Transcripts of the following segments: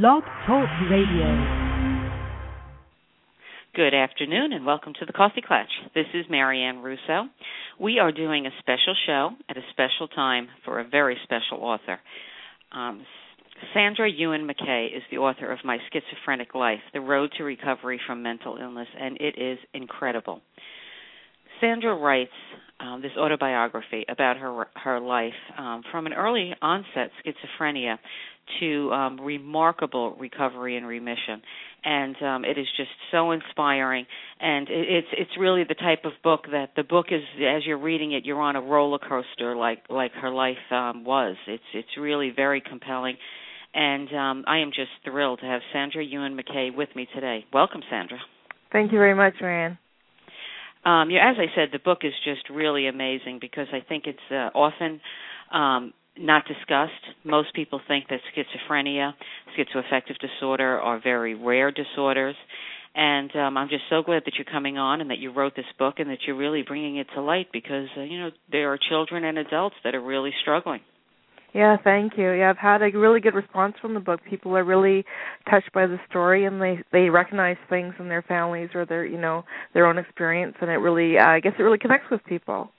Blog Talk Radio. Good afternoon and welcome to the Coffee Klatch. This is Marianne Russo. We are doing a special show at a special time for a very special author. Um, Sandra Yuen MacKay is the author of My Schizophrenic Life The Road to Recovery from Mental Illness, and it is incredible. Sandra writes um, this autobiography about her her life um, from an early onset schizophrenia to um, remarkable recovery and remission, and um, it is just so inspiring. And it, it's it's really the type of book that the book is as you're reading it, you're on a roller coaster like like her life um, was. It's it's really very compelling. And um, I am just thrilled to have Sandra Yuen MacKay with me today. Welcome, Sandra. Thank you very much, Marianne. Um, yeah, as I said, the book is just really amazing because I think it's uh, often um, not discussed. Most people think that schizophrenia, schizoaffective disorder are very rare disorders. And um, I'm just so glad that you're coming on and that you wrote this book and that you're really bringing it to light because, uh, you know, there are children and adults that are really struggling. Yeah, thank you. Yeah, I've had a really good response from the book. People are really touched by the story, and they they recognize things in their families or their you know their own experience, and it really uh, I guess it really connects with people.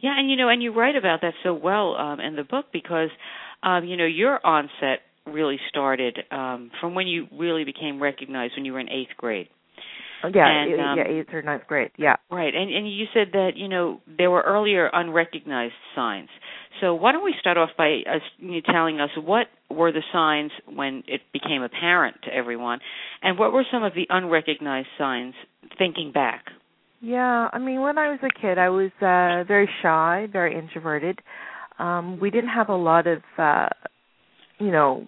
Yeah, and you know, and you write about that so well um, in the book because um, you know your onset really started um, from when you really became recognized when you were in eighth grade. Oh, yeah, and, um, yeah, eighth or ninth grade. Yeah. Right, and and you said that you know there were earlier unrecognized signs. So why don't we start off by us, you telling us what were the signs when it became apparent to everyone, and what were some of the unrecognized signs thinking back? Yeah, I mean, when I was a kid, I was uh very shy, very introverted. Um we didn't have a lot of uh you know,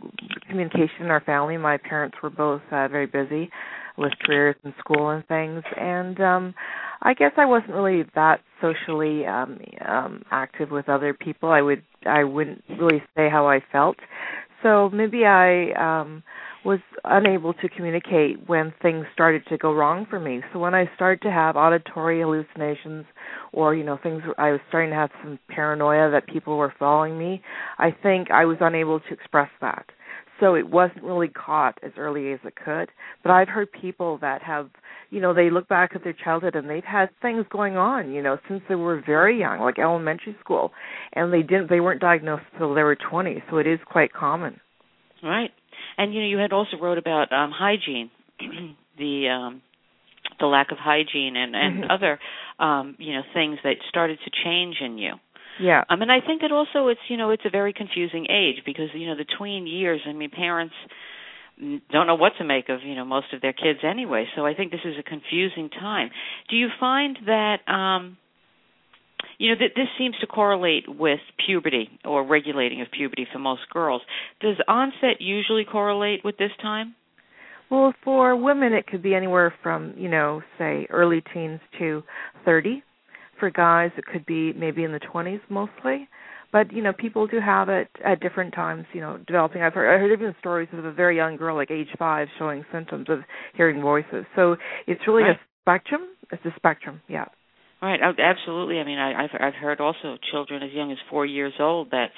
communication in our family. My parents were both uh, very busy with careers and school and things and um I guess I wasn't really that socially um um active with other people. I would I wouldn't really say how I felt. So maybe I um was unable to communicate when things started to go wrong for me. So when I started to have auditory hallucinations or, you know, things I was starting to have some paranoia that people were following me, I think I was unable to express that so it wasn't really caught as early as it could. But I've heard people that have, you know, they look back at their childhood and they've had things going on, you know, since they were very young, like elementary school, and they didn't, they weren't diagnosed until they were 20. So it is quite common. Right, and you know, you had also wrote about um hygiene, the um the lack of hygiene and and mm-hmm. other um you know things that started to change in you yeah. Um, and I think that also it's you know it's a very confusing age because you know the tween years. I mean, parents don't know what to make of you know most of their kids anyway. So I think this is a confusing time. Do you find that um you know that this seems to correlate with puberty or regulating of puberty for most girls. Does onset usually correlate with this time? Well, for women it could be anywhere from, you know, say early teens to 30 for guys, it could be maybe in the 20s mostly. But you know, people do have it at different times. You know, developing. I've heard, I heard even stories of a very young girl, like age five, showing symptoms of hearing voices. So it's really right. a spectrum. It's a spectrum. Yeah. Right, absolutely. I mean, I, I've I've heard also children as young as four years old that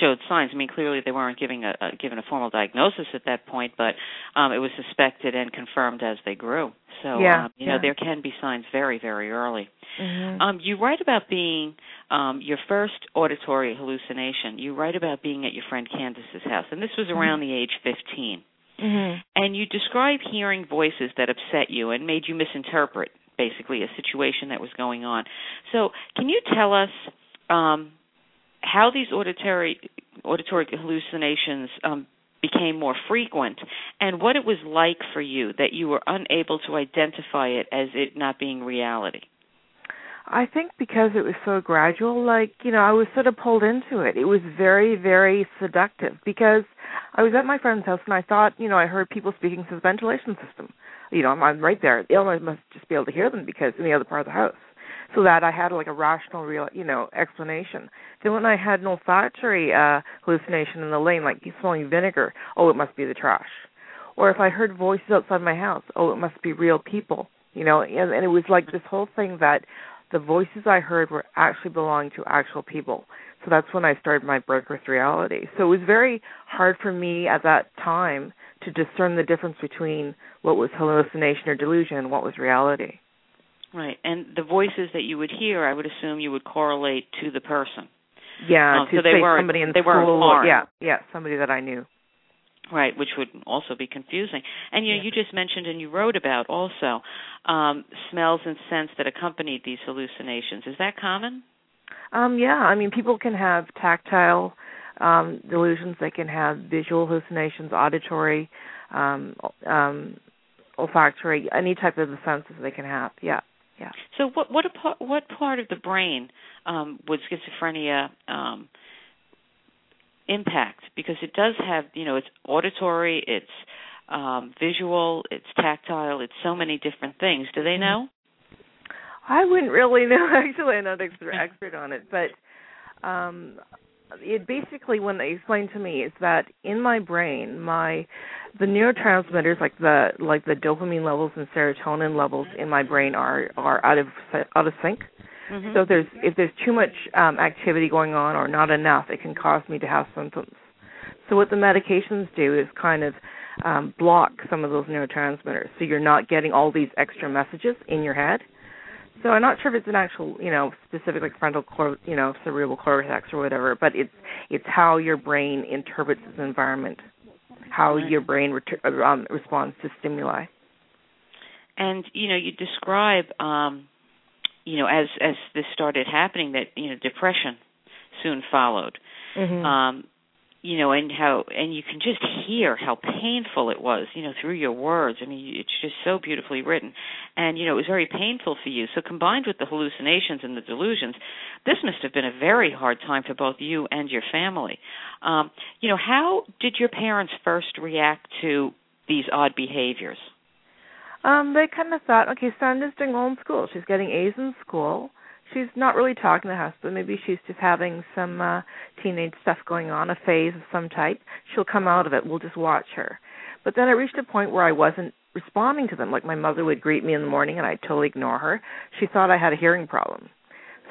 showed signs. I mean, clearly they weren't giving a, a given a formal diagnosis at that point, but um, it was suspected and confirmed as they grew. So, yeah, um, you know, there can be signs very, very early. Mm-hmm. Um, you write about being um, your first auditory hallucination. You write about being at your friend Candace's house, and this was mm-hmm. around the age 15. Mm-hmm. And you describe hearing voices that upset you and made you misinterpret basically a situation that was going on. So, can you tell us um, how these auditory auditory hallucinations um, became more frequent, and what it was like for you that you were unable to identify it as it not being reality? I think because it was so gradual, like, you know, I was sort of pulled into it. It was very, very seductive because I was at my friend's house and I thought, you know, I heard people speaking through the ventilation system. You know, I'm, I'm right there. The owner must just be able to hear them because in the other part of the house. So that I had like a rational, real, you know, explanation. Then when I had an olfactory uh hallucination in the lane, like smelling vinegar, oh, it must be the trash. Or if I heard voices outside my house, oh, it must be real people. You know, and, and it was like this whole thing that the voices I heard were actually belonging to actual people. So that's when I started my break with reality. So it was very hard for me at that time to discern the difference between what was hallucination or delusion and what was reality. Right, and the voices that you would hear, I would assume you would correlate to the person. Yeah, Oh, to so they weren't- somebody in they weren't school. foreign. Yeah, yeah, somebody that I knew. Right, which would also be confusing. And you know, you just mentioned and you wrote about also um, smells and scents that accompanied these hallucinations. Is that common? Um, yeah, I mean, people can have tactile um, delusions. They can have visual hallucinations, auditory, um, um, olfactory, any type of the senses they can have. Yeah, yeah. So, what what a part, what part of the brain um, would schizophrenia um, impact? Because it does have, you know, it's auditory, it's um, visual, it's tactile, it's so many different things. Do they know? I wouldn't really know. Actually, I'm not expert expert on it, but um, it basically, when they explained to me, is that in my brain, my the neurotransmitters like the like the dopamine levels and serotonin levels in my brain are are out of out of sync. Mhm. So if there's if there's too much um, activity going on or not enough, it can cause me to have symptoms. So what the medications do is kind of um, block some of those neurotransmitters, so you're not getting all these extra messages in your head. So I'm not sure if it's an actual, you know, specific like frontal, cor- you know, cerebral cortex or whatever, but it's it's how your brain interprets its environment, how your brain ret- um, responds to stimuli. And you know, you describe, um, you know, as as this started happening, that you know, depression soon followed. Mm-hmm. Um, you know, and how and you can just hear how painful it was, you know, through your words. I mean, it's just so beautifully written, and you know, it was very painful for you. So combined with the hallucinations and the delusions, this must have been a very hard time for both you and your family. Um, you know, how did your parents first react to these odd behaviors? Um, they kind of thought, okay, Sandra's doing well in school. She's getting A's in school. She's not really talking to us, but maybe she's just having some uh teenage stuff going on, a phase of some type. She'll come out of it. We'll just watch her. But then I reached a point where I wasn't responding to them. Like my mother would greet me in the morning and I'd totally ignore her. She thought I had a hearing problem.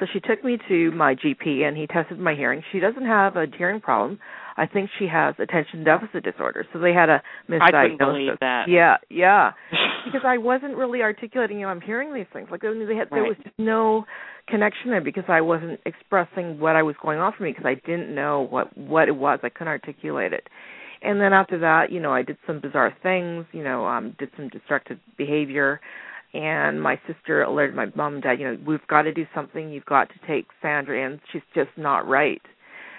So she took me to my GP and he tested my hearing. She doesn't have a hearing problem. I think she has attention deficit disorder. So they had a misdiagnosis. I couldn't believe that. Yeah, yeah. because I wasn't really articulating, you know, I'm hearing these things. Like they had, there was just no connection there because I wasn't expressing what I was going on for me because I didn't know what what it was. I couldn't articulate it. And then after that, you know, I did some bizarre things. You know, um, did some destructive behavior. And my sister alerted my mom and dad. You know, we've got to do something. You've got to take Sandra in. She's just not right.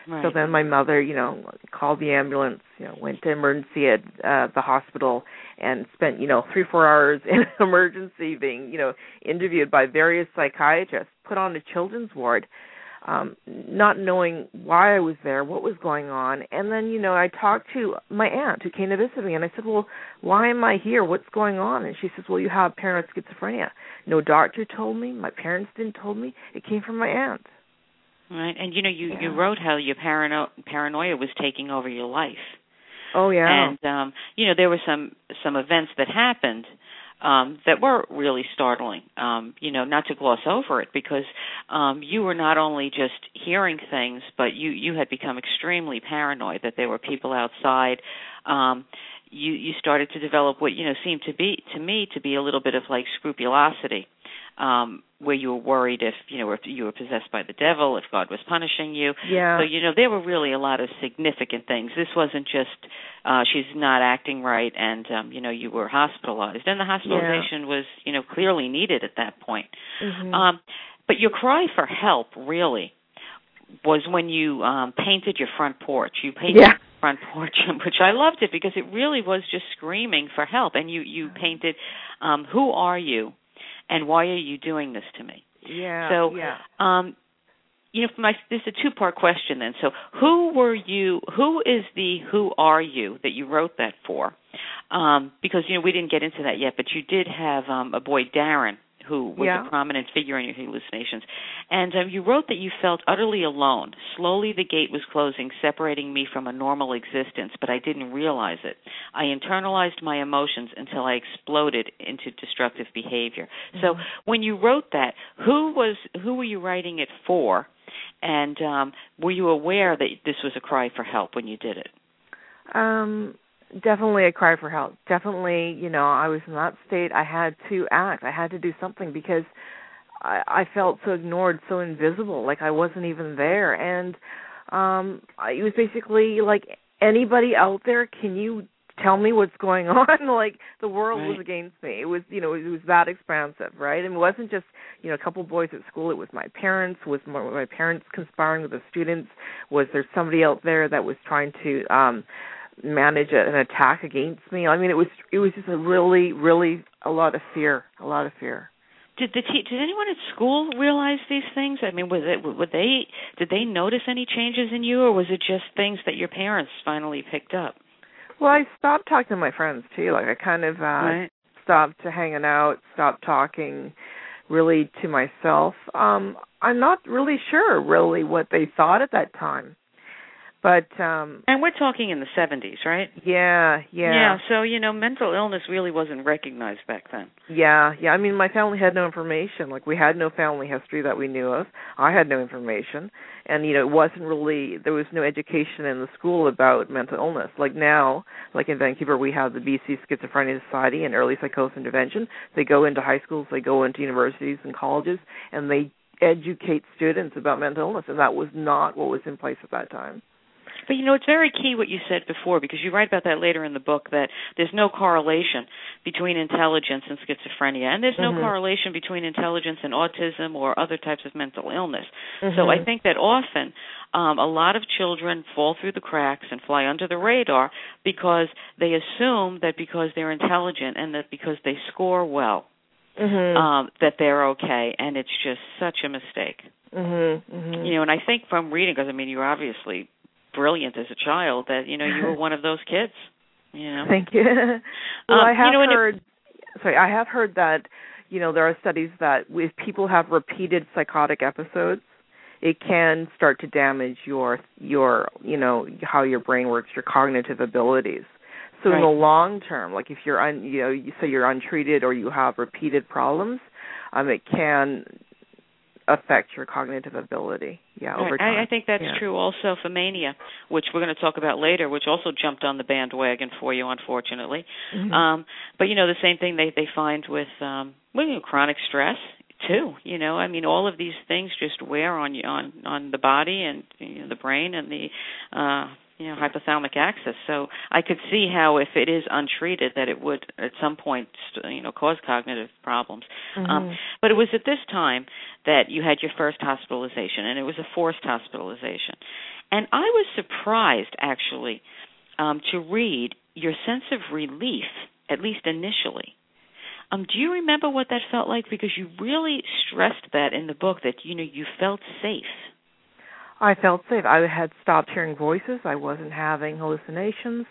Right. So then my mother, you know, called the ambulance, you know, went to emergency at uh, the hospital and spent, you know, three, four hours in emergency being, you know, interviewed by various psychiatrists, put on a children's ward, um, not knowing why I was there, what was going on. And then, you know, I talked to my aunt who came to visit me and I said, Well, why am I here? What's going on? And she says, Well, you have paranoid schizophrenia. No doctor told me, my parents didn't told me. It came from my aunt. Right, and you know, you you wrote how your parano- paranoia was taking over your life, Oh yeah. and um, you know there were some some events that happened um, that were really startling. Um, you know, not to gloss over it, because um, you were not only just hearing things, but you you had become extremely paranoid that there were people outside. Um, you you started to develop what you know seemed to be to me to be a little bit of like scrupulosity um where you were worried if you know if you were possessed by the devil if god was punishing you. Yeah. so you know there were really a lot of significant things. This wasn't just uh she's not acting right and um you know you were hospitalized. And the hospitalization was you know clearly needed at that point. Mhm. um but your cry for help really was when you um painted your front porch. You painted Yeah. your front porch which i loved it because it really was just screaming for help. And you you painted um who are you and why are you doing this to me Yeah. so yeah. um you know my this is a two part question then so who were you who is the who are you that you wrote that for um because you know we didn't get into that yet but you did have um a boy darren who was Yeah. a prominent figure in your hallucinations. And um, you wrote that you felt utterly alone. Slowly the gate was closing separating me from a normal existence but i didn't realize it. I internalized my emotions until i exploded into destructive behavior. So Mhm. when you wrote that who was who were you writing it for? And um were you aware that this was a cry for help when you did it? Um definitely a cry for help. Definitely, you know, I was in that state. I had to act. I had to do something because I, I felt so ignored, so invisible, like I wasn't even there. And um it was basically like anybody out there, can you tell me what's going on like the world right. was against me it was you know it was that expansive right and it wasn't just you know a couple of boys at school it was my parents was my, my parents conspiring with the students was there somebody out there that was trying to um manage an attack against me i mean it was it was just a really really a lot of fear a lot of fear did the te- did anyone at school realize these things? I mean, was it would they did they notice any changes in you, or was it just things that your parents finally picked up? Well, I stopped talking to my friends too. Like I kind of uh right. stopped hanging out, stopped talking really to myself. Um I'm not really sure really what they thought at that time. But um And we're talking in the 70s, right? yeah, yeah. Yeah, so you know, mental illness really wasn't recognized back then. Yeah, yeah. I mean, my family had no information. Like, we had no family history that we knew of. I had no information, and you know, it wasn't really there was no education in the school about mental illness. Like now, like in Vancouver, we have the BC Schizophrenia Society and Early Psychosis Intervention. They go into high schools, they go into universities and colleges, and they educate students about mental illness, and that was not what was in place at that time. But you know, it's very key what you said before because you write about that later in the book that there's no correlation between intelligence and schizophrenia, and there's no Mhm. correlation between intelligence and autism or other types of mental illness. So Mhm. I think that often um, a lot of children fall through the cracks and fly under the radar because they assume that because they're intelligent and that because they score well Mhm. um, that they're okay, and it's just such a mistake. mhm. Mhm. You know, and I think from reading, because I mean, you're obviously brilliant as a child, that you know you were one of those kids. You know, Thank you. well, Um, I you have know, and it- heard. sorry, I have heard that you know there are studies that if people have repeated psychotic episodes, it can start to damage your your you know how your brain works, your cognitive abilities. So in the long term, like if you're un, you know you say you're untreated or you have repeated problems, um, it can affect your cognitive ability. Yeah, over time. I, I think that's Yeah. true also for mania, which we're going to talk about later, which also jumped on the bandwagon for you, unfortunately. Mhm. Um, but you know, the same thing they they find with um, well, you know, chronic stress too. You know, I mean, all of these things just wear on you on on the body and you know, the brain and the uh, you know hypothalamic axis. So I could see how if it is untreated, that it would at some point you know cause cognitive problems. Um, Mhm. but it was at this time that you had your first hospitalization, and it was a forced hospitalization. And I was surprised, actually, um, to read your sense of relief, at least initially. Um, do you remember what that felt like? Because you really stressed that in the book that you know you felt safe. I felt safe. I had stopped hearing voices. I wasn't having hallucinations.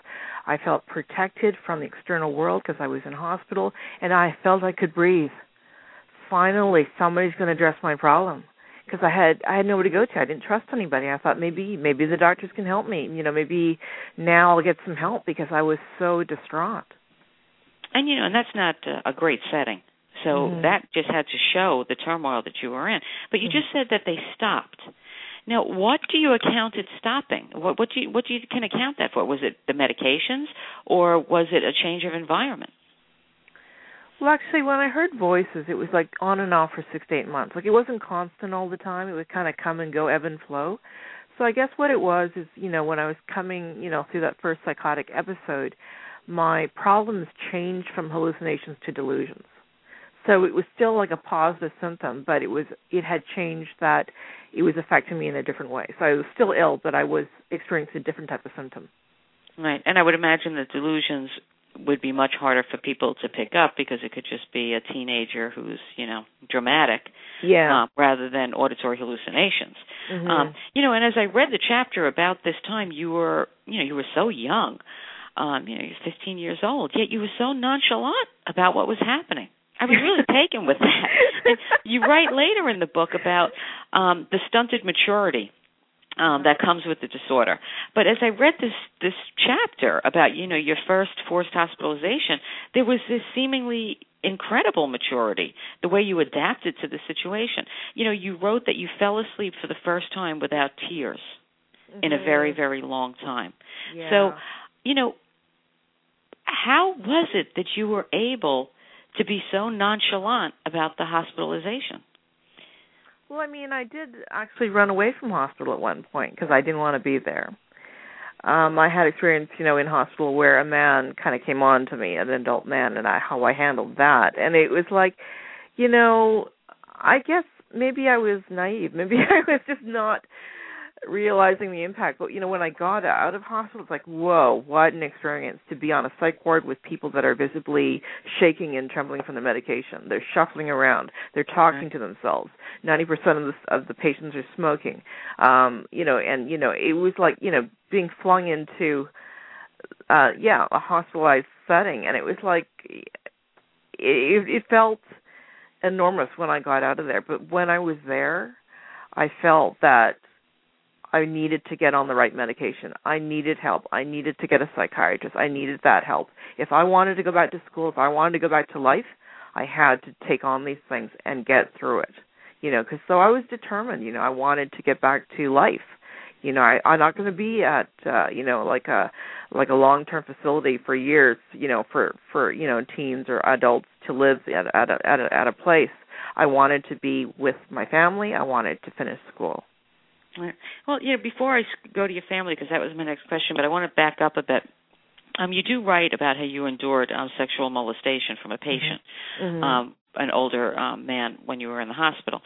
I felt protected from the external world because I was in hospital, and I felt I could breathe. Finally, somebody's going to address my problem because I had I had nowhere to go to. I didn't trust anybody. I thought maybe maybe the doctors can help me. You know, maybe now I'll get some help because I was so distraught. And you know, and that's not a great setting. So Mhm. that just had to show the turmoil that you were in. But you just said that they stopped. Now, what do you account it stopping? What, what do you what do you can account that for? Was it the medications, or was it a change of environment? Well, actually, when I heard voices, it was like on and off for six to eight months. Like it wasn't constant all the time. It would kind of come and go, ebb and flow. So I guess what it was is, you know, when I was coming, you know, through that first psychotic episode, my problems changed from hallucinations to delusions. So it was still like a positive symptom, but it was it had changed that it was affecting me in a different way. So I was still ill, but I was experiencing a different type of symptom. Right. And I would imagine that delusions would be much harder for people to pick up because it could just be a teenager who's, you know, dramatic Yeah. uh, rather than auditory hallucinations. Mhm. Um, you know, and as I read the chapter about this time, you were, you know, you were so young. Um, you know, you're 15 years old, yet you were so nonchalant about what was happening. I was really taken with that. And you write later in the book about um, the stunted maturity um, that comes with the disorder. But as I read this this chapter about you know your first forced hospitalization, there was this seemingly incredible maturity, the way you adapted to the situation. You know, you wrote that you fell asleep for the first time without tears in a very Mhm. very long time. yeah. So, you know, how was it that you were able to be so nonchalant about the hospitalization? Well, I mean, I did actually run away from hospital at one point because I didn't want to be there. Um, I had experience, you know, in hospital where a man kind of came on to me, an adult man, and I how I handled that, and it was like, you know, I guess maybe I was naive, maybe I was just not realizing the impact. But you know, when I got out of hospital, it's like, whoa, what an experience to be on a psych ward with people that are visibly shaking and trembling from the medication. They're shuffling around. They're talking to themselves. Ninety percent of the of the patients are smoking. Um, you know, and you know, it was like you know being flung into, uh, yeah, a hospitalized setting, and it was like it, it felt enormous when I got out of there. But when I was there, I felt that I needed to get on the right medication. I needed help. I needed to get a psychiatrist. I needed that help. If I wanted to go back to school, if I wanted to go back to life, I had to take on these things and get through it. You know, because so I was determined. You know, I wanted to get back to life. You know, I, I'm not going to be at uh, you know like a like a long term facility for years. You know, for for you know teens or adults to live at at a, at a, at a place. I wanted to be with my family. I wanted to finish school. Well, know, before I go to your family, because that was my next question, but I want to back up a bit. Um, you do write about how you endured um, sexual molestation from a patient, mm-hmm. um, an older um, man, when you were in the hospital,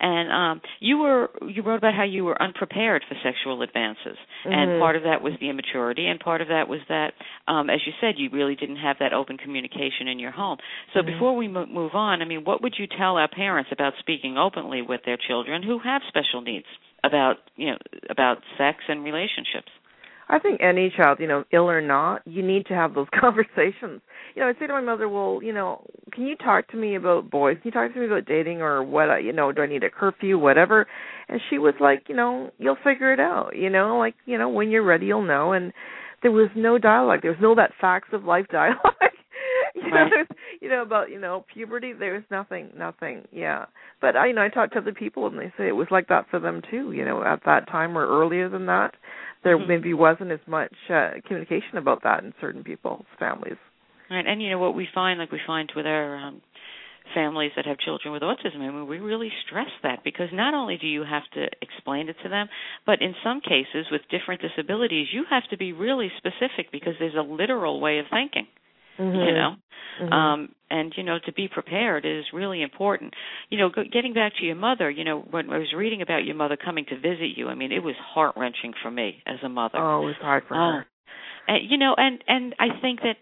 and um, you were you wrote about how you were unprepared for sexual advances, mm-hmm. and part of that was the immaturity, and part of that was that, um, as you said, you really didn't have that open communication in your home. So mm-hmm. before we mo- move on, I mean, what would you tell our parents about speaking openly with their children who have special needs? About you know about sex and relationships. I think any child, you know, ill or not, you need to have those conversations. You know, I'd say to my mother, "Well, you know, can you talk to me about boys? Can you talk to me about dating or what? I, You know, do I need a curfew, whatever?" And she was like, "You know, you'll figure it out. You know, like you know, when you're ready, you'll know." And there was no dialogue. There was no that facts of life dialogue. you know, there's, you know about you know puberty. There's nothing, nothing. Yeah, but I, you know, I talked to other people and they say it was like that for them too. You know, at that time or earlier than that, there mm-hmm. maybe wasn't as much uh, communication about that in certain people's families. Right, and you know what we find, like we find with our um, families that have children with autism, I mean, we really stress that because not only do you have to explain it to them, but in some cases with different disabilities, you have to be really specific because there's a literal way of thinking mm-hmm. you know? Mm-hmm. um and you know to be prepared is really important. You know go, getting back to your mother you know when i was reading about your mother coming to visit you i mean it was heart wrenching for me as a mother. Oh it was hard for uh, her and you know and and i think that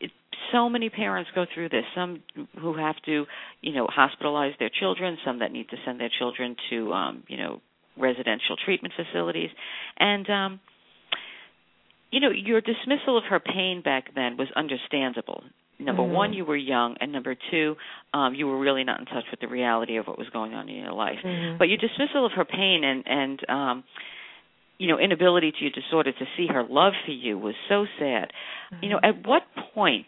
it, so many parents go through this. Some who have to you know hospitalize their children some that need to send their children to um you know residential treatment facilities. And um you know, your dismissal of her pain back then was understandable. Number mm-hmm. one, you were young, and number two, um, you were really not in touch with the reality of what was going on in your life. Mm-hmm. But your dismissal of her pain and and um, you know inability to disorder to see her love for you was so sad. Mm-hmm. You know, at what point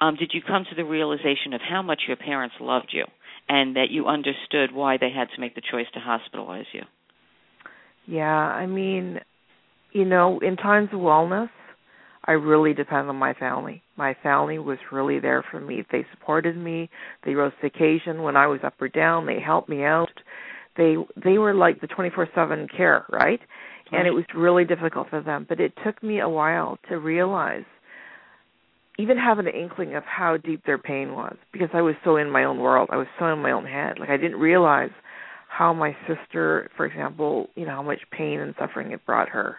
um, did you come to the realization of how much your parents loved you, and that you understood why they had to make the choice to hospitalize you? Yeah, I mean, you know, in times of wellness, I really depend on my family. My family was really there for me. They supported me. They rose to occasion when I was up or down. They helped me out. They they were like the 24/7 care, right? And it was really difficult for them, but it took me a while to realize even have an inkling of how deep their pain was because I was so in my own world. I was so in my own head. Like I didn't realize how my sister, for example, you know, how much pain and suffering it brought her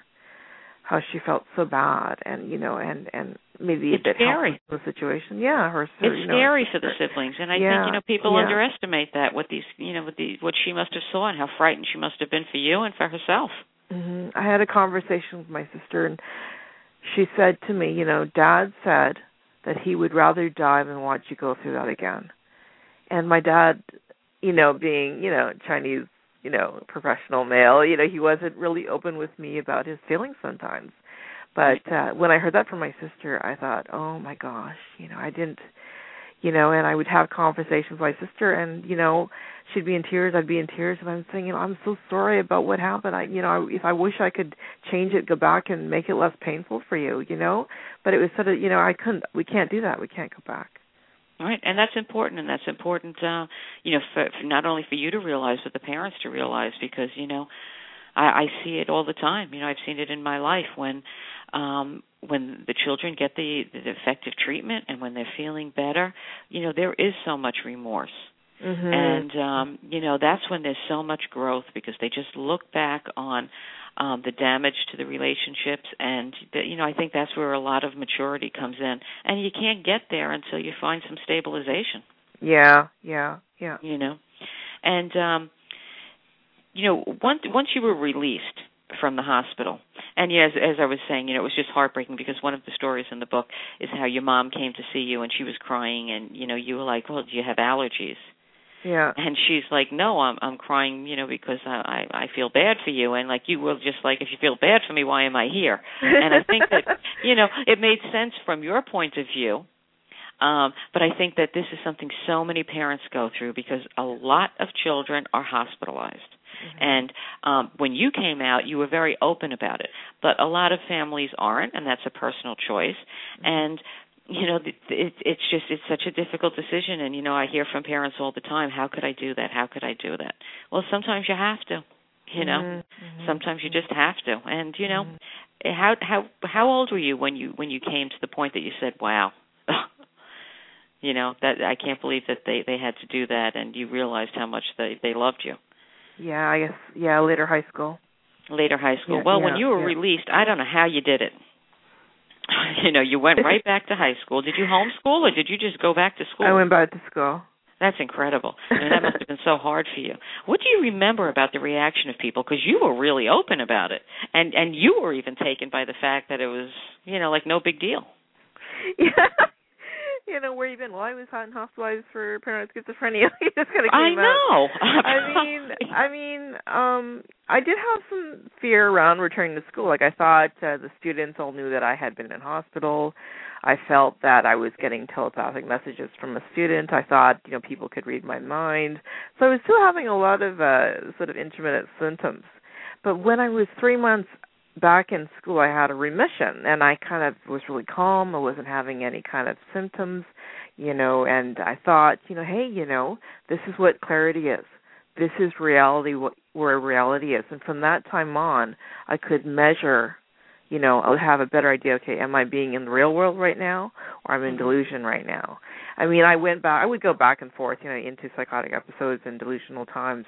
how she felt so bad and you know and and maybe it's a bit scary. the situation. Yeah her it's you know, scary for the siblings and i yeah, think you know people yeah. underestimate that what these you know what these what she must have saw and how frightened she must have been for you and for herself. Hmm i had a conversation with my sister and she said to me you know dad said that he would rather die than watch you go through that again. And my dad you know being you know chinese you know professional male you know he wasn't really open with me about his feelings sometimes but uh when i heard that from my sister i thought oh my gosh you know i didn't you know, and I would have conversations with my sister, and you know, she'd be in tears, I'd be in tears, and I'm saying, you know, I'm so sorry about what happened. I, you know, I, if I wish I could change it, go back and make it less painful for you, you know, but it was sort of, you know, I couldn't, we can't do that, we can't go back. Right, and that's important, and that's important, uh, you know, for, for not only for you to realize, but the parents to realize, because you know, I, I see it all the time. You know, I've seen it in my life when, um, when the children get the, the effective treatment and when they're feeling better, you know, there is so much remorse. Mm-hmm. And um, you know, that's when there's so much growth because they just look back on um the damage to the relationships and the, you know, I think that's where a lot of maturity comes in. And you can't get there until you find some stabilization. Yeah, yeah, yeah. You know. And um you know, once once you were released from the hospital. And yeah, as, as I was saying, you know, it was just heartbreaking because one of the stories in the book is how your mom came to see you and she was crying, and you know, you were like, "Well, do you have allergies?" Yeah. And she's like, "No, I'm I'm crying, you know, because I I, I feel bad for you." And like you will just like, if you feel bad for me, why am I here? And I think that you know it made sense from your point of view. Um, but I think that this is something so many parents go through because a lot of children are hospitalized. Mm-hmm. And um, when you came out, you were very open about it. But a lot of families aren't, and that's a personal choice. Mm-hmm. And you know, it, it's just it's such a difficult decision. And you know, I hear from parents all the time, "How could I do that? How could I do that?" Well, sometimes you have to. You know, mm-hmm. sometimes you just have to. And you know, Mm-hmm. how how how old were you when you when you came to the point that you said, "Wow." you know that I can't believe that they they had to do that, and you realized how much they they loved you. Yeah, I guess. Yeah, later high school. Later high school. Yeah, well, yeah, when you were yeah. released, I don't know how you did it. you know, you went right back to high school. Did you homeschool or did you just go back to school? I went back to school. That's incredible. I mean, that must have been so hard for you. What do you remember about the reaction of people? Because you were really open about it, and and you were even taken by the fact that it was, you know, like no big deal. Yeah. You know where you've been? Well, I was in hospitalized for paranoid schizophrenia. you just kind of I came out. know. I mean, I mean, um, I did have some fear around returning to school. Like I thought uh, the students all knew that I had been in hospital. I felt that I was getting telepathic messages from a student. I thought, you know, people could read my mind. So I was still having a lot of uh sort of intermittent symptoms. But when I was 3 months back in school, I had a remission and I kind of was really calm. I wasn't having any kind of symptoms, you know, and I thought, you know, hey, you know, this is what clarity is. This is reality what where reality is. And from that time on, I could measure, you know, I would have a better idea, okay, am I being in the real world right now or I'm in mm-hmm. delusion right now? I mean, I went back I would go back and forth, you know, into psychotic episodes and delusional times.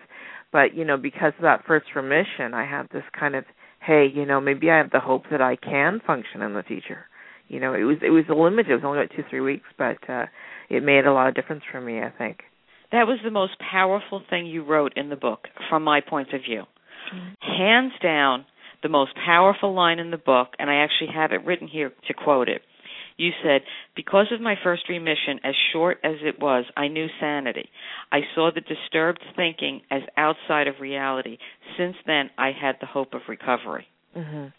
But, you know, because of that first remission, I had this kind of hey, you know, maybe I have the hope that I can function in the future. You know, it was it was limited. It was only about two three weeks, but uh, it made a lot of difference for me. I think. That was the most powerful thing you wrote in the book, from my point of view. Hands down, the most powerful line in the book, and I actually have it written here to quote it. You said, Because of my first remission, as short as it was, I knew sanity. I saw the disturbed thinking as outside of reality. Since then, I had the hope of recovery. Mhm.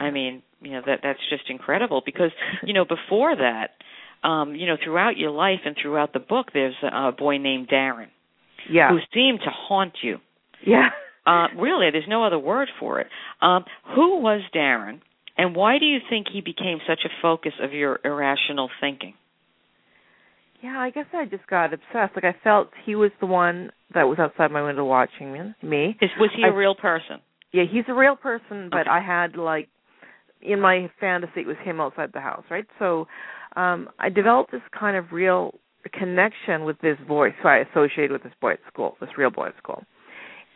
I mean, you know that that's just incredible because you know before that, um, you know throughout your life and throughout the book, there's a, a boy named Darren Yeah. who seemed to haunt you. Yeah. Uh, really, there's no other word for it. Um, who was Darren, and why do you think he became such a focus of your irrational thinking? Yeah, I guess I just got obsessed. Like I felt he was the one that was outside my window watching me. Is, was he I- a real person? Yeah, he's a real person, but Okay. I had like in my fantasy it was him outside the house, right? So um I developed this kind of real connection with this voice so I associated with this boy at school, this real boy at school.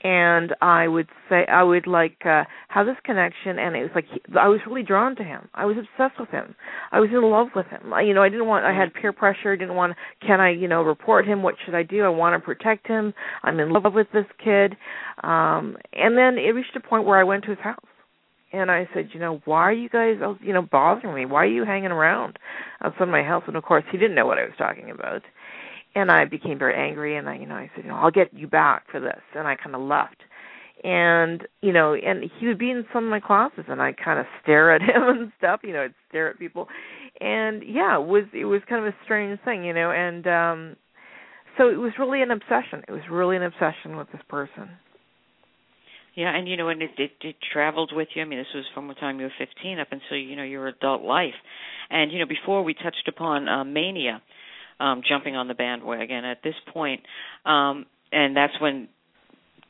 And I would say I would like uh have this connection and it was like he, I was really drawn to him. I was obsessed with him. I was in love with him. I, you know, I didn't want I had peer pressure, I didn't want can I, you know, report him? What should I do? I want to protect him. I'm in love with this kid. Um and then it reached a point where I went to his house and I said, you know, why are you guys, you know, bothering me? Why are you hanging around outside my house? And of course, he didn't know what I was talking about. And I became very angry, and I, you know, I said, you know, I'll get you back for this, and I kind of left. And you know, and he would be in some of my classes, and I kind of stare at him and stuff. You know, I'd stare at people, and yeah, it was it was kind of a strange thing, you know, and um so it was really an obsession. It was really an obsession with this person. Yeah, and you know, and it, it it traveled with you. I mean, this was from the time you were 15 up until you know your adult life, and you know, before we touched upon uh, mania, um, jumping on the bandwagon. At this point, um, and that's when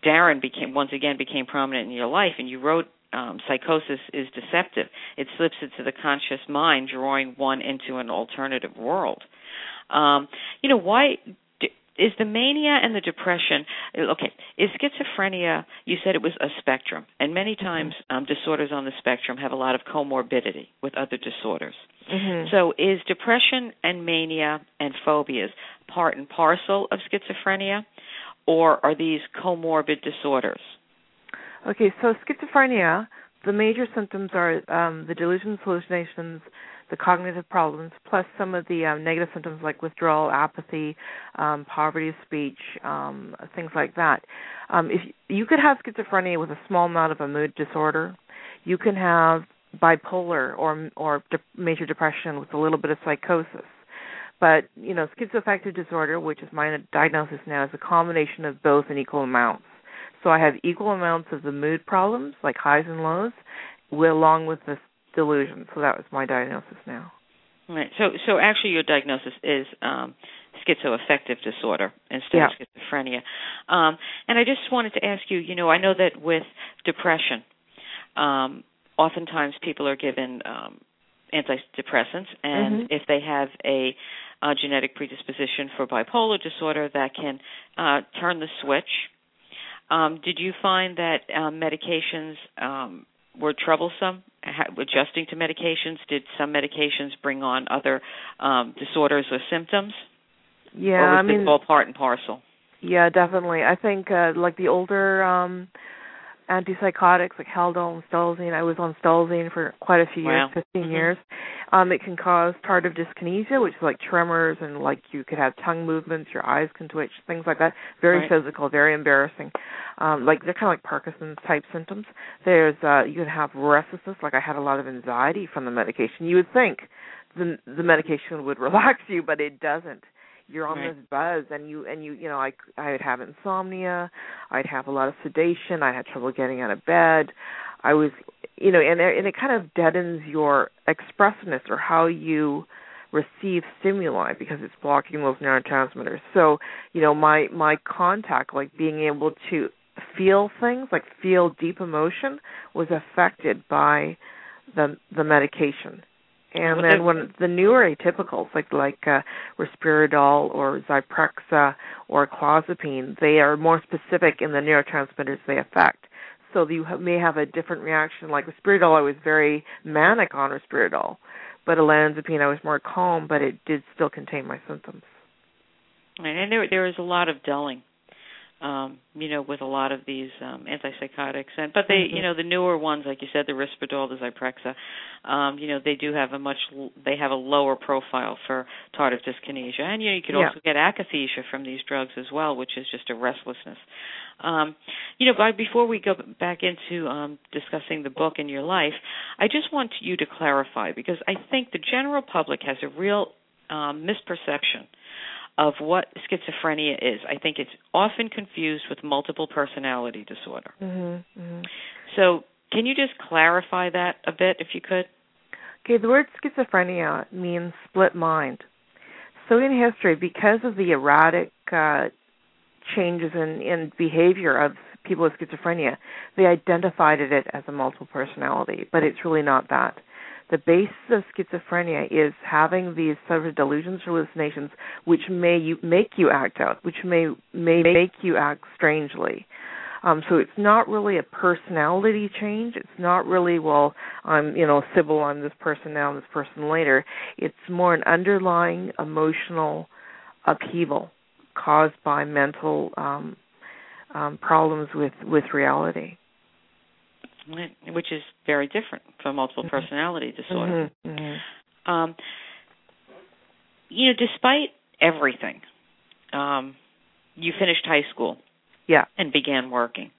Darren became once again became prominent in your life, and you wrote um, psychosis is deceptive. It slips into the conscious mind, drawing one into an alternative world. Um, you know, why is the mania and the depression okay is schizophrenia you said it was a spectrum and many mm-hmm. times um, disorders on the spectrum have a lot of comorbidity with other disorders mm-hmm. so is depression and mania and phobias part and parcel of schizophrenia or are these comorbid disorders okay so schizophrenia the major symptoms are um, the delusions hallucinations the cognitive problems, plus some of the um, negative symptoms like withdrawal, apathy, um, poverty of speech, um, things like that. Um, if you could have schizophrenia with a small amount of a mood disorder, you can have bipolar or or de- major depression with a little bit of psychosis. But you know, schizoaffective disorder, which is my diagnosis now, is a combination of both in equal amounts. So I have equal amounts of the mood problems, like highs and lows, along with the delusion. So that was my diagnosis now. Right. So so actually your diagnosis is um schizoaffective disorder instead yeah. of schizophrenia. Um and I just wanted to ask you, you know, I know that with depression, um oftentimes people are given um antidepressants and mm-hmm. if they have a, a genetic predisposition for bipolar disorder that can uh turn the switch. Um did you find that um medications um were troublesome adjusting to medications? Did some medications bring on other um, disorders or symptoms? Yeah, or was I mean, it all part and parcel? Yeah, definitely. I think uh, like the older um antipsychotics like Haldol and Stelazine. I was on Stelazine for quite a few wow. years, 15 mm-hmm. years. Um, it can cause tardive dyskinesia, which is like tremors and like you could have tongue movements, your eyes can twitch, things like that. Very right. physical, very embarrassing. Um, like they're kind of like Parkinson's type symptoms. There's uh, you can have restlessness, like I had a lot of anxiety from the medication. You would think the the medication would relax you, but it doesn't you're on right. this buzz and you and you you know i i would have insomnia i'd have a lot of sedation i had trouble getting out of bed. I was you know and and it kind of deadens your expressiveness or how you receive stimuli because it's blocking those neurotransmitters. So you know my my contact like being able to feel things like feel deep emotion was affected by the the medication and then when the newer atypicals like like uh, risperidol or Zyprexa or clozapine, they are more specific in the neurotransmitters they affect. So you may have a different reaction. Like risperidol, I was very manic on risperidol, but olanzapine, I was more calm, but it did still contain my symptoms. And there there is a lot of dulling um, you know, with a lot of these um, antipsychotics, and but they, mm-hmm. you know, the newer ones, like you said, the Risperdal, the Zyprexa, um, you know, they do have a much, they have a lower profile for tardive dyskinesia, and you know, you could yeah. also get akathisia from these drugs as well, which is just a restlessness. Um, you know, by, before we go back into um, discussing the book and your life, I just want you to clarify because I think the general public has a real um, misperception of what schizophrenia is. I think it's often confused with multiple personality disorder. Mm-hmm, mm-hmm. So, can you just clarify that a bit, if you could? Okay, the word schizophrenia means split mind. So, in history, because of the erratic uh, changes in, in behavior of people with schizophrenia, they identified it as a multiple personality, but it's really not that the basis of schizophrenia is having these sort of delusions, or hallucinations, which may you, make you act out, which may may make you act strangely. Um, so it's not really a personality change. It's not really, well, I'm, you know, Sybil, I'm this person now, I'm this person later. It's more an underlying emotional upheaval caused by mental um, um, problems with with reality which is very different from multiple mm-hmm. personality disorder. Mm-hmm. Mm-hmm. Um, you know, despite everything, um, you finished high school, yeah, and began working.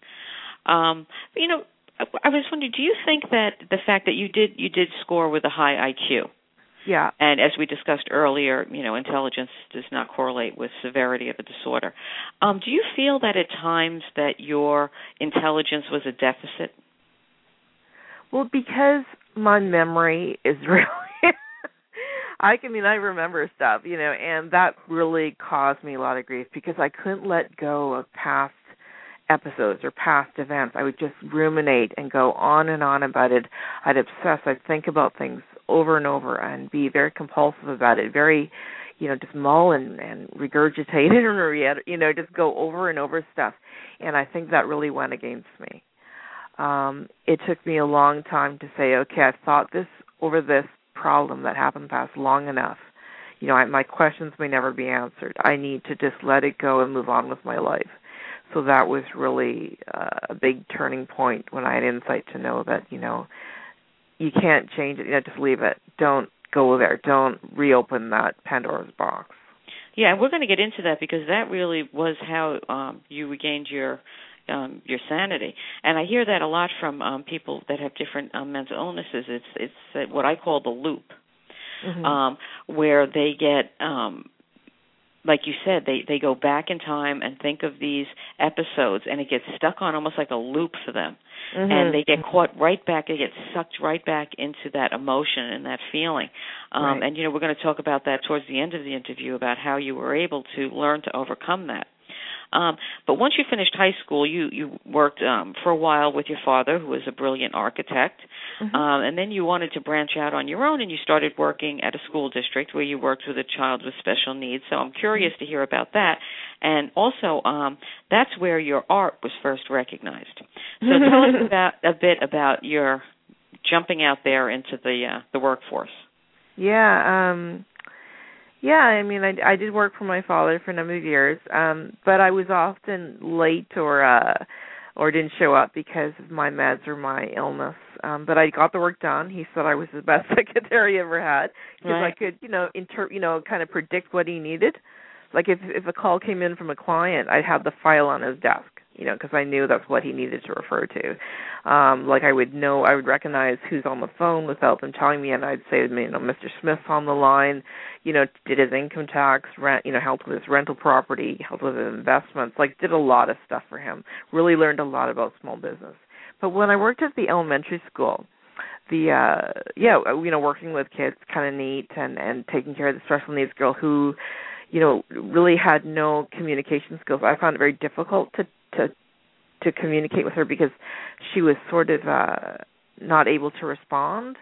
Um, you know, I, I was wondering, do you think that the fact that you did you did score with a high IQ Yeah. And as we discussed earlier, you know, intelligence does not correlate with severity of a disorder. Um, do you feel that at times that your intelligence was a deficit? Well, because my memory is really I can I mean I remember stuff, you know, and that really caused me a lot of grief because I couldn't let go of past episodes or past events. I would just ruminate and go on and on about it. I'd obsess. I'd think about things over and over and be very compulsive about it. Very, you know, just mull and, and regurgitate it or you know, just go over and over stuff. And I think that really went against me. Um, it took me a long time to say, okay, I've thought this over this problem that happened past long enough. You know, I, my questions may never be answered. I need to just let it go and move on with my life. So that was really uh, a big turning point when I had insight to know that you know you can't change it. You know, just leave it. Don't go there. Don't reopen that Pandora's box. Yeah, and we're going to get into that because that really was how um, you regained your um, your sanity. And I hear that a lot from um, people that have different um, mental illnesses. It's it's uh, what I call the loop, mm-hmm. um, where they get um, like you said, they they go back in time and think of these episodes, and it gets stuck on almost like a loop for them, mm-hmm. and they get caught right back. They get sucked right back into that emotion and that feeling. Um, right. And you know, we're going to talk about that towards the end of the interview about how you were able to learn to overcome that. Um, but once you finished high school, you you worked um, for a while with your father, who was a brilliant architect, mm-hmm. um, and then you wanted to branch out on your own, and you started working at a school district where you worked with a child with special needs. So I'm curious to hear about that, and also um, that's where your art was first recognized. So tell us about a bit about your jumping out there into the uh, the workforce. Yeah. um yeah, I mean, I I did work for my father for a number of years, um, but I was often late or uh or didn't show up because of my meds or my illness. Um, but I got the work done. He said I was the best secretary he ever had because right. I could, you know, inter, you know, kind of predict what he needed. Like if if a call came in from a client, I'd have the file on his desk you know, because I knew that's what he needed to refer to. Um, like I would know, I would recognize who's on the phone without them telling me, and I'd say, you know, Mr. Smith's on the line. You know, did his income tax, rent, you know, helped with his rental property, helped with his investments. Like, did a lot of stuff for him. Really learned a lot about small business. But when I worked at the elementary school, the uh yeah, you know, working with kids kind of neat and and taking care of the special needs girl who you know really had no communication skills i found it very difficult to to to communicate with her because she was sort of uh not able to respond.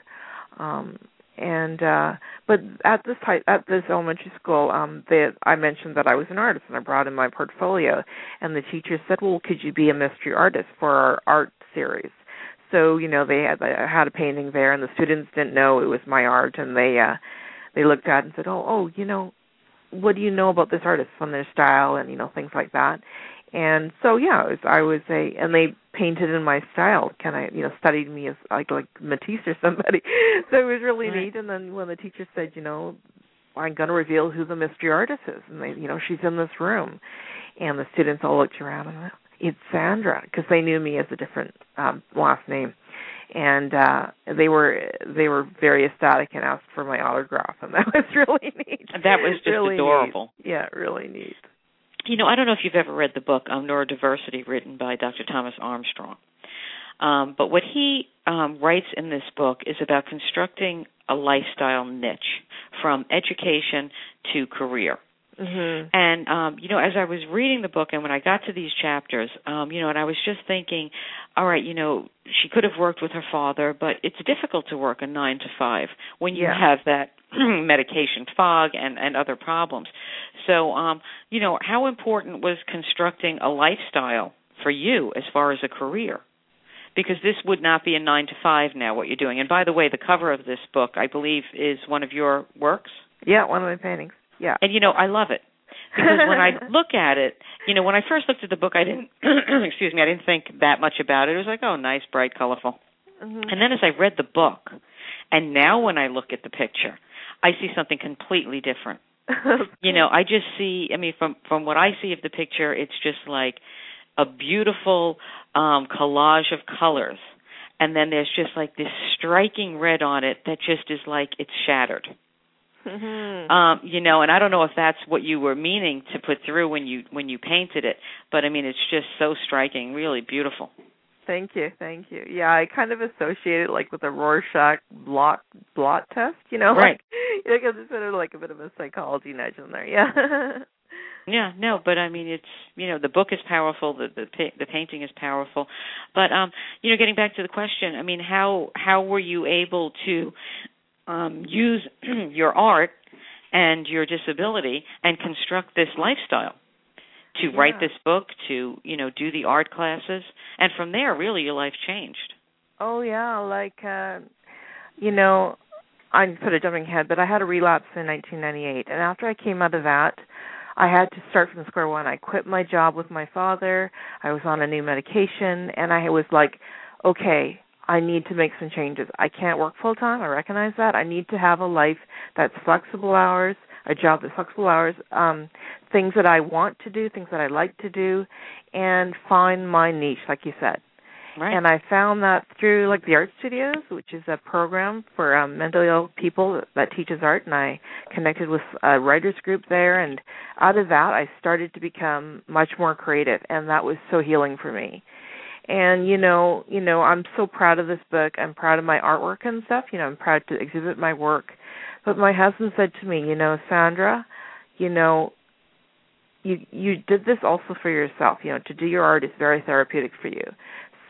Um and uh but at this high, at this elementary school um they I mentioned that I was an artist and I brought in my portfolio. And the teacher said well could you be a mystery artist for our art series? So you know they had I had a painting there and the students didn't know it was my art. And they uh they looked at it and said oh oh you know what do you know about this artist? From their style and you know things like that and so yeah, was, I was a and they painted in my style, kind of you know studied me as like like Matisse or somebody. so it was really right. neat. And then when the teacher said, you know, I'm going to reveal who the mystery artist is, and they you know she's in this room, and the students all looked around and went, it's Sandra because they knew me as a different um last name and uh they were they were very ecstatic and asked for my autograph and that was really neat that was just really adorable neat. yeah really neat you know, I don't know if you've ever read the book um, Neurodiversity, written by Dr. Thomas Armstrong. Um, but what he um, writes in this book is about constructing a lifestyle niche from education to career. Mm-hmm. And um, you know, as I was reading the book, and when I got to these chapters, um, you know, and I was just thinking, all right, you know, she could have worked with her father, but it's difficult to work a nine to five when you yeah. have that medication fog and and other problems. So, um, you know, how important was constructing a lifestyle for you as far as a career? Because this would not be a nine to five now. What you're doing, and by the way, the cover of this book, I believe, is one of your works. Yeah, one of my paintings. Yeah. And you know, I love it because when I look at it, you know, when I first looked at the book, I didn't, excuse me, I didn't think that much about it. It was like, oh, nice, bright, colorful. Mm-hmm. And then as I read the book, and now when I look at the picture, I see something completely different. you know, I just see. I mean, from from what I see of the picture, it's just like a beautiful um collage of colors and then there's just like this striking red on it that just is like it's shattered Mm-hmm. Um, you know, and I don't know if that's what you were meaning to put through when you when you painted it, but I mean, it's just so striking, really beautiful. Thank you, thank you. Yeah, I kind of associate it like with a Rorschach blot blot test, you know, Right. like 'cause it's sort of like a bit of a psychology nudge in there. Yeah. Yeah, no, but I mean, it's you know, the book is powerful, the the the painting is powerful, but um, you know, getting back to the question, I mean, how how were you able to um use your art and your disability and construct this lifestyle? To write this book, to you know, do the art classes, and from there, really, your life changed. Oh yeah, like uh you know, I'm sort of jumping ahead, but I had a relapse in 1998, and after I came out of that, I had to start from square one. I quit my job with my father. I was on a new medication, and I was like, okay, I need to make some changes. I can't work full time. I recognize that. I need to have a life that's flexible hours, a job that's flexible hours, um, things that I want to do, things that I like to do, and find my niche, like you said. Right. And I found that through like the Art Studios, which is a program for um, mentally ill people that teaches art, and I connected with a writers group there. And out of that, I started to become much more creative, and that was so healing for me. And you know, you know, I'm so proud of this book. I'm proud of my artwork and stuff. You know, I'm proud to exhibit my work. But my husband said to me, you know, Sandra, you know, you you did this also for yourself. You know, to do your art is very therapeutic for you.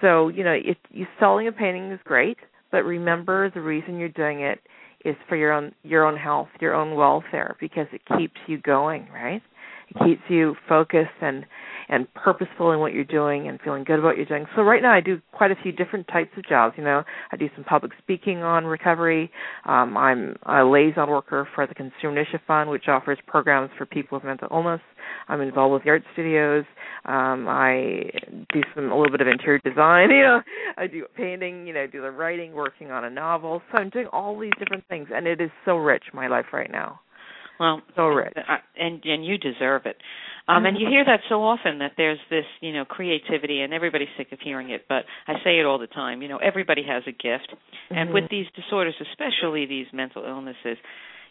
So, you know, if you selling a painting is great, but remember the reason you're doing it is for your own your own health, your own welfare because it keeps you going, right? It keeps you focused and and purposeful in what you're doing and feeling good about what you're doing. So right now I do quite a few different types of jobs. You know, I do some public speaking on recovery. Um, I'm a liaison worker for the Consumer Initiative Fund, which offers programs for people with mental illness. I'm involved with the art studios. Um, I do some a little bit of interior design. You know, I do painting. You know, do the writing, working on a novel. So I'm doing all these different things, and it is so rich my life right now. Well, So rich. and and you deserve it. Um, and you hear that so often that there's this, you know, creativity, and everybody's sick of hearing it. But I say it all the time. You know, everybody has a gift, and Mhm. with these disorders, especially these mental illnesses,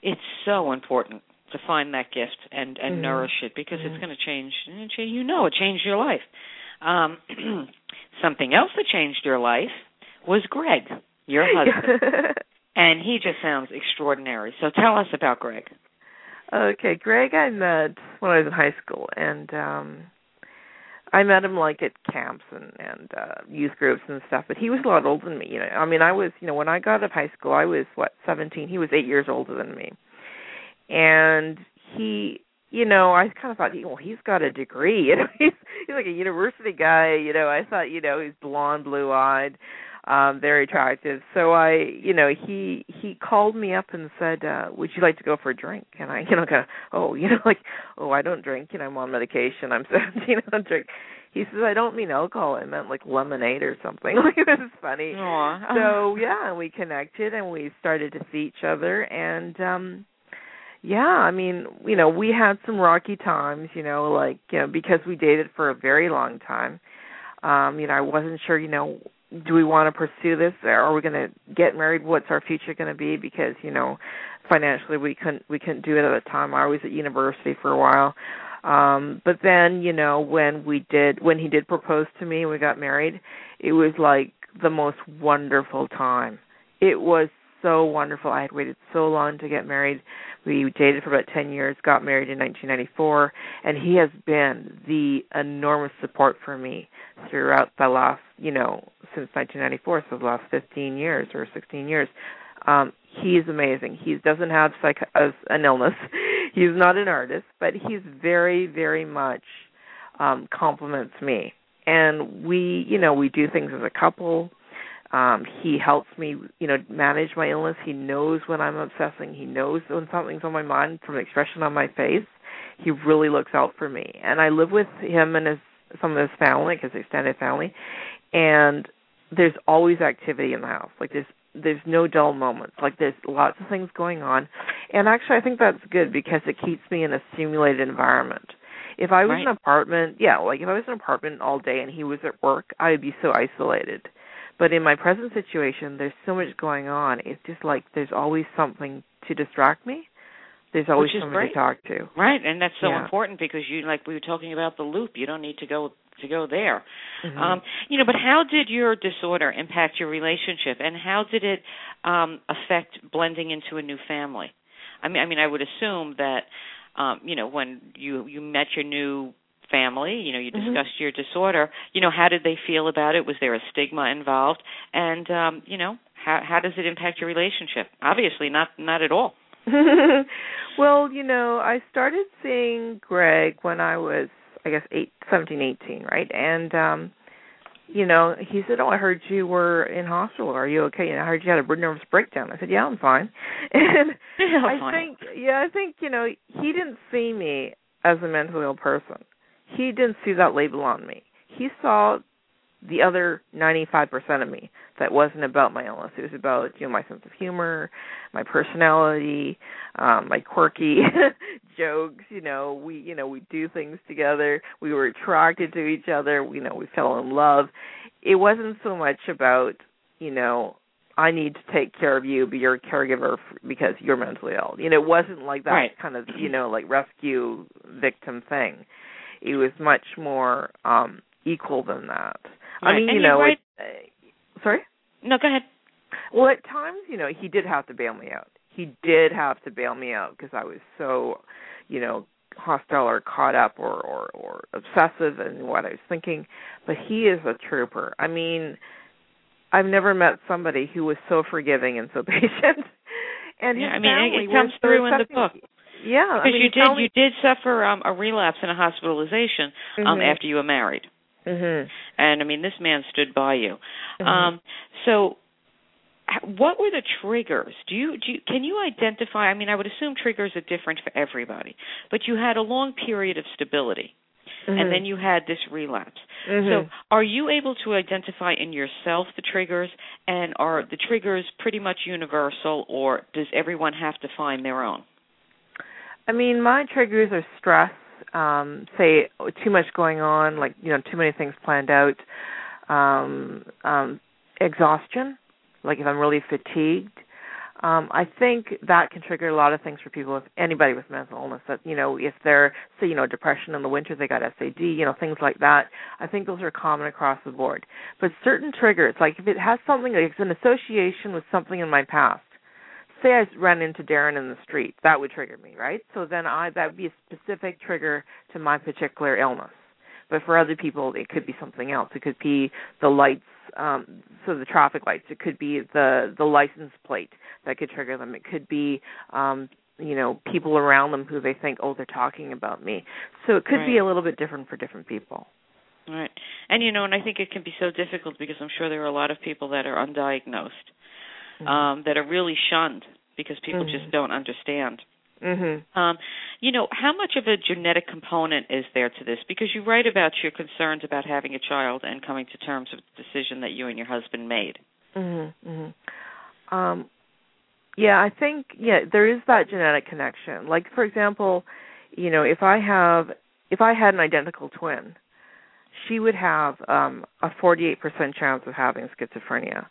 it's so important to find that gift and and Mhm. nourish it because it's Mhm. going to change. and change- You know, it changed your life. Um, something else that changed your life was Greg, your husband, and he just sounds extraordinary. So tell us about Greg. Okay, Greg, I met when I was in high school, and um I met him like at camps and and uh youth groups and stuff. But he was a lot older than me. You know, I mean, I was, you know, when I got out of high school, I was what seventeen. He was eight years older than me, and he, you know, I kind of thought, well, he's got a degree. You know, he's he's like a university guy. You know, I thought, you know, he's blonde, blue eyed um very attractive. So i you know he he called me up and said uh would you like to go for a drink? And i you know kind of oh you know like oh i don't drink you know i'm on medication i'm seventeen i don't drink. He says i don't mean alcohol i meant like lemonade or something. Like this is funny. Aw. so yeah and we connected and we started to see each other and um yeah i mean you know we had some rocky times you know like you know because we dated for a very long time. Um you know i wasn't sure you know do we want to pursue this? Are we going to get married? What's our future going to be? Because you know financially we couldn't we couldn't do it at the time. I was at university for a while. Um but then you know when we did when he did propose to me and we got married it was like the most wonderful time. It was so wonderful. I had waited so long to get married. We dated for about 10 years got married in 1994 and he has been the enormous support for me throughout the last you know since 1994 so the last 15 years or 16 years. Um he's amazing. He doesn't have psych as an illness. He's not an artist but he's very very much um compliments me. And we you know we do things as a couple. Um he helps me you know manage my illness. He knows when i'm obsessing. He knows when something's on my mind from the expression on my face. He really looks out for me. And i live with him and his some of his family his extended family. And there's always activity in the house. Like there's there's no dull moments. Like there's lots of things going on. And actually i think that's good because it keeps me in a stimulated environment. If i was Right. in an apartment yeah like if i was in an apartment all day and he was at work i would be so isolated. But in my present situation there's so much going on. It's just like there's always something to distract me there's always is great. to talk to. Right, and that's so Yeah. important because you like we were talking about the loop. You don't need to go to go there. Mhm. Um, you know, but how did your disorder impact your relationship, and how did it um, affect blending into a new family? I mean, I mean, I would assume that um, you know when you you met your new family, you know, you Mhm. discussed your disorder. You know, how did they feel about it? Was there a stigma involved? And um, you know, how how does it impact your relationship? Obviously, not not at all. well, you know, I started seeing Greg when I was, I guess, eight, seventeen, eighteen, right? And um you know, he said, "Oh, I heard you were in hospital. Are you okay?" And I heard you had a nervous breakdown. I said, "Yeah, I'm fine." And Yeah, I fine. think, yeah, I think you know, he didn't see me as a mentally ill person. He didn't see that label on me. He saw the other 95% of me that wasn't about my illness. It was about, you know, my sense of humor, my personality, um, my quirky jokes, you know, we you know, we do things together. We were attracted to each other, you know, we fell in love. It wasn't so much about, you know, I need to take care of you, be your caregiver f- because you're mentally ill. You know, it wasn't like that Right. kind of, you know, like rescue victim thing. It was much more um equal than that. I mean, And you know, right- it, uh, sorry. No, go ahead. Well, at times, you know, he did have to bail me out. He did have to bail me out because I was so, you know, hostile or caught up or, or or obsessive in what I was thinking. But he is a trooper. I mean, I've never met somebody who was so forgiving and so patient. and his Yeah, I mean, it- it comes so through in the book. Yeah, I Because mean, you did you did suffer um, a relapse and a hospitalization um, Mhm. after you were married, Mhm. and I mean this man stood by you. Mhm. Um, so, what were the triggers? Do you do you, can you identify? I mean, I would assume triggers are different for everybody, but you had a long period of stability, Mhm. and then you had this relapse. Mhm. So, are you able to identify in yourself the triggers, and are the triggers pretty much universal, or does everyone have to find their own? I mean, my triggers are stress, um, say too much going on, like you know, too many things planned out, um, um, exhaustion, like if I'm really fatigued. Um, I think that can trigger a lot of things for people, if anybody with mental illness. That you know, if they're say you know depression in the winter, they got SAD, you know things like that. I think those are common across the board. But certain triggers, like if it has something, like it's an association with something in my past, say I ran into Darren in the street, that would trigger me, right? So then I that would be a specific trigger to my particular illness. But for other people, it could be something else. It could be the lights, um, so the traffic lights. It could be the the license plate that could trigger them. It could be, um, you know, people around them who they think, oh, they're talking about me. So it could be a little bit different for different people. Right. And you know, and I think it can be so difficult because I'm sure there are a lot of people that are undiagnosed, um, that are really shunned because people Mhm. just don't understand. Mhm. Um, you know, how much of a genetic component is there to this? Because you write about your concerns about having a child and coming to terms with the decision that you and your husband made. Mhm. Mhm. Um yeah, I think yeah, there is that genetic connection. Like for example, you know, if I have if I had an identical twin, she would have um a 48% chance of having schizophrenia.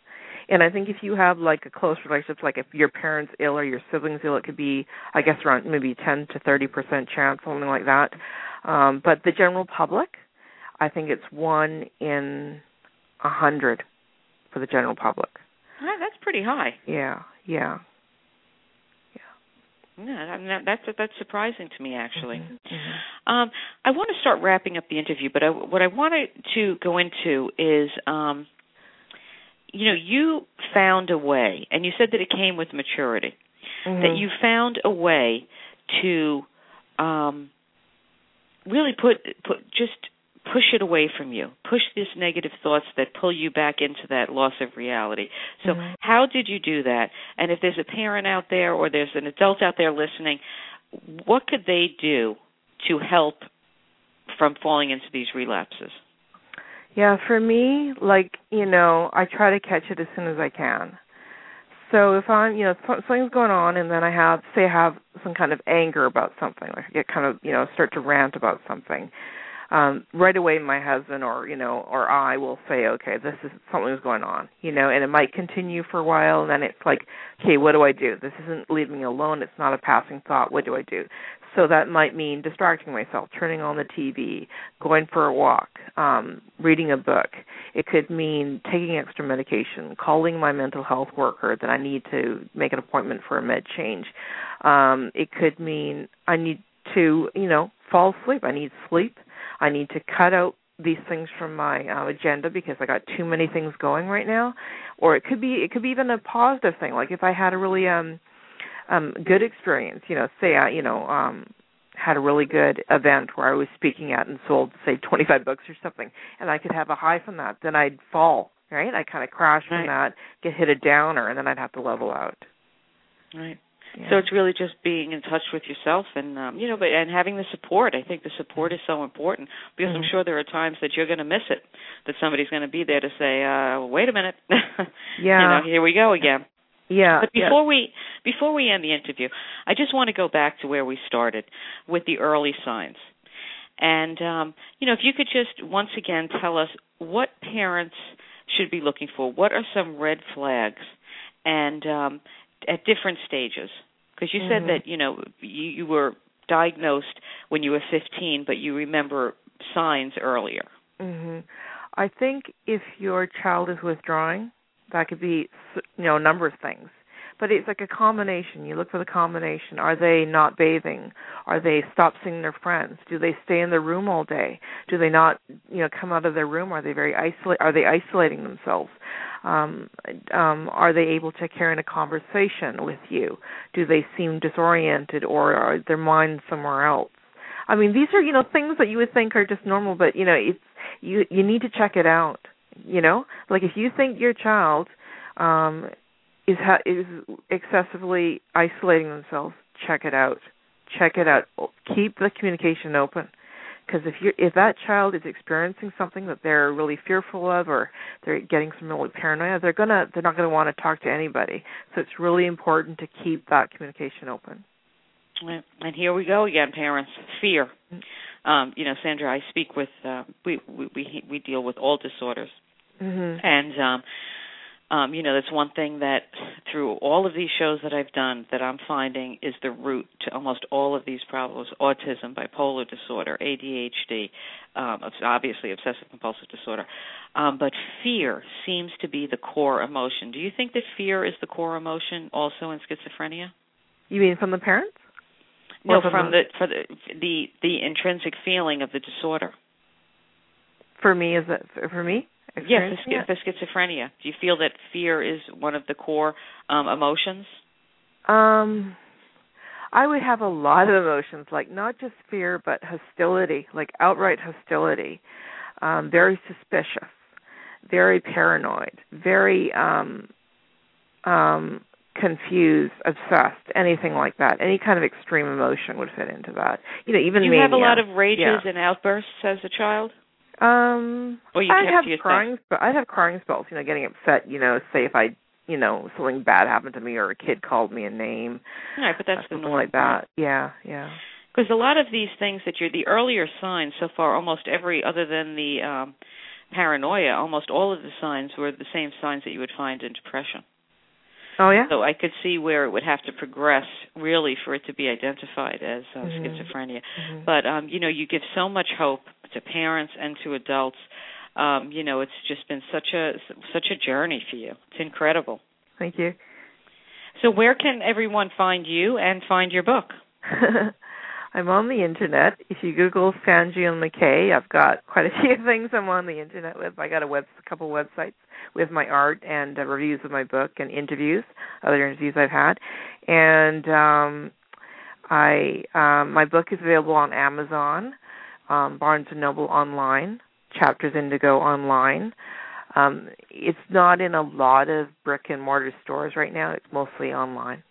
And I think if you have like a close relationship, like if your parents ill or your siblings ill, it could be, I guess, around maybe 10 to 30 percent chance, something like that. Um, but the general public, I think it's one in a hundred for the general public. Ah, that's pretty high. Yeah, yeah. Yeah, mean, that's that's surprising to me actually. Mhm, mhm. Um, I want to start wrapping up the interview, but I, what I wanted to go into is, um, you know, you found a way, and you said that it came with maturity. That Mhm. you found a way to um, really put put just push it away from you, push these negative thoughts that pull you back into that loss of reality. So, Mhm. how did you do that? And if there's a parent out there or there's an adult out there listening, what could they do to help from falling into these relapses? Yeah, for me, like, you know, I try to catch it as soon as I can. So if I'm, you know, something's going on and then I have, say I have some kind of anger about something, like I get kind of, you know, start to rant about something, um right away my husband or you know or I will say okay this is something's going on you know and it might continue for a while and then it's like okay what do I do? This isn't leaving me alone. It's not a passing thought. What do I do so that might mean distracting myself turning on the TV going for a walk um reading a book. It could mean taking extra medication calling my mental health worker that I need to make an appointment for a med change. Um it could mean I need to you know fall asleep. I need sleep. I need to cut out these things from my uh, agenda because I got too many things going right now. Or it could be it could be even a positive thing, like if I had a really um um good experience, you know, say I you know um had a really good event where I was speaking at and sold say 25 books or something and I could have a high from that, then I'd fall, right? I kind of crash right. from that, get hit a downer and then I'd have to level out. Right. So it's really just being in touch with yourself and um you know but and having the support. I think the support is so important because mm-hmm. I'm sure there are times that you're going to miss it that somebody's going to be there to say uh wait a minute. yeah. you know, here we go again. Yeah. But before yeah. we before we end the interview, I just want to go back to where we started with the early signs. And um you know, if you could just once again tell us what parents should be looking for. What are some red flags? And um at different stages because you mm-hmm. said that you know you, you were diagnosed when you were 15 but you remember signs earlier mhm i think if your child is withdrawing that could be you know a number of things. But it's like a combination. You look for the combination. Are they not bathing? Are they stop seeing their friends? Do they stay in their room all day? Do they not you know come out of their room? Are they very isolate are they isolating themselves? Um, um, are they able to carry on a conversation with you? Do they seem disoriented or are their minds somewhere else? I mean, these are you know things that you would think are just normal, but you know it's you you need to check it out. You know, like if you think your child um, is ha- is excessively isolating themselves, check it out. Check it out. Keep the communication open. Because if you if that child is experiencing something that they're really fearful of or they're getting some really paranoia they're gonna they're not going to want to talk to anybody. So it's really important to keep that communication open. And here we go again parents. Fear um you know sandra i speak with uh, we we we deal with all disorders mm-hmm. and um um, you know, that's one thing that through all of these shows that I've done that I'm finding is the root to almost all of these problems: autism, bipolar disorder, ADHD, um, obviously obsessive compulsive disorder. Um, but fear seems to be the core emotion. Do you think that fear is the core emotion also in schizophrenia? You mean from the parents? No, from, from the, the for the the the intrinsic feeling of the disorder. For me, is it for me? Yes, yeah, for, for schizophrenia. Do you feel that fear is one of the core um, emotions? Um, I would have a lot of emotions, like not just fear, but hostility, like outright hostility. Um, very suspicious, very paranoid, very um, um, confused, obsessed, anything like that. Any kind of extreme emotion would fit into that. You know, even you mania. have a lot of rages yeah. and outbursts as a child. Um, well, you I'd have crying. But I'd have crying spells. You know, getting upset. You know, say if I, you know, something bad happened to me or a kid called me a name. Right, but that's uh, the something norm. like that. Yeah, yeah. Because a lot of these things that you're the earlier signs so far, almost every other than the um paranoia, almost all of the signs were the same signs that you would find in depression. Oh yeah. So I could see where it would have to progress really for it to be identified as uh, mm-hmm. schizophrenia. Mm-hmm. But um, you know, you give so much hope to parents and to adults. Um, you know, it's just been such a such a journey for you. It's incredible. Thank you. So where can everyone find you and find your book? I'm on the internet. If you Google Sandra MacKay, I've got quite a few things I'm on the internet with. I got a web, a couple websites with my art and uh, reviews of my book and interviews, other interviews I've had, and um, I um, my book is available on Amazon, um, Barnes and Noble online, Chapters Indigo online. Um, it's not in a lot of brick and mortar stores right now. It's mostly online.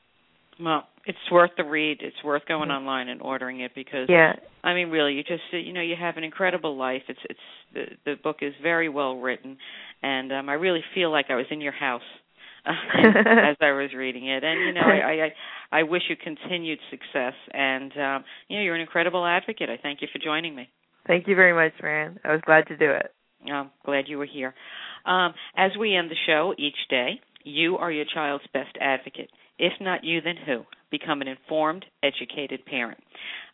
Well, it's worth the read. It's worth going mm-hmm. online and ordering it because yeah. I mean, really, you just you know you have an incredible life. It's it's the the book is very well written, and um I really feel like I was in your house as I was reading it. And you know, I I I wish you continued success, and um you know, you're an incredible advocate. I thank you for joining me. Thank you very much, Marianne. I was glad to do it. I'm glad you were here. Um, as we end the show each day, you are your child's best advocate. If not you, then who? Become an informed, educated parent.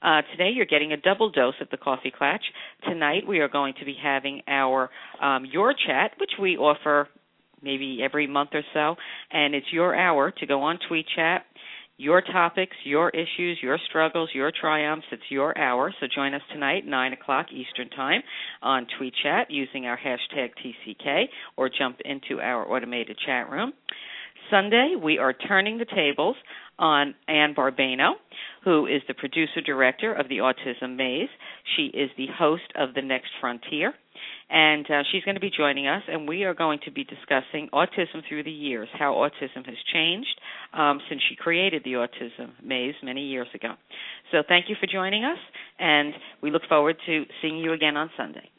Uh, today, you're getting a double dose of the Coffee Klatch. Tonight, we are going to be having our um, Your Chat, which we offer maybe every month or so, and it's your hour to go on Tweet Chat your topics, your issues, your struggles, your triumphs. It's your hour. So join us tonight, 9 o'clock Eastern Time, on Tweet Chat using our hashtag TCK or jump into our automated chat room. Sunday, we are turning the tables on Anne Barbano, who is the producer director of the Autism Maze. She is the host of The Next Frontier and uh, she's going to be joining us, and we are going to be discussing autism through the years, how autism has changed um, since she created the Autism Maze many years ago. So thank you for joining us, and we look forward to seeing you again on Sunday.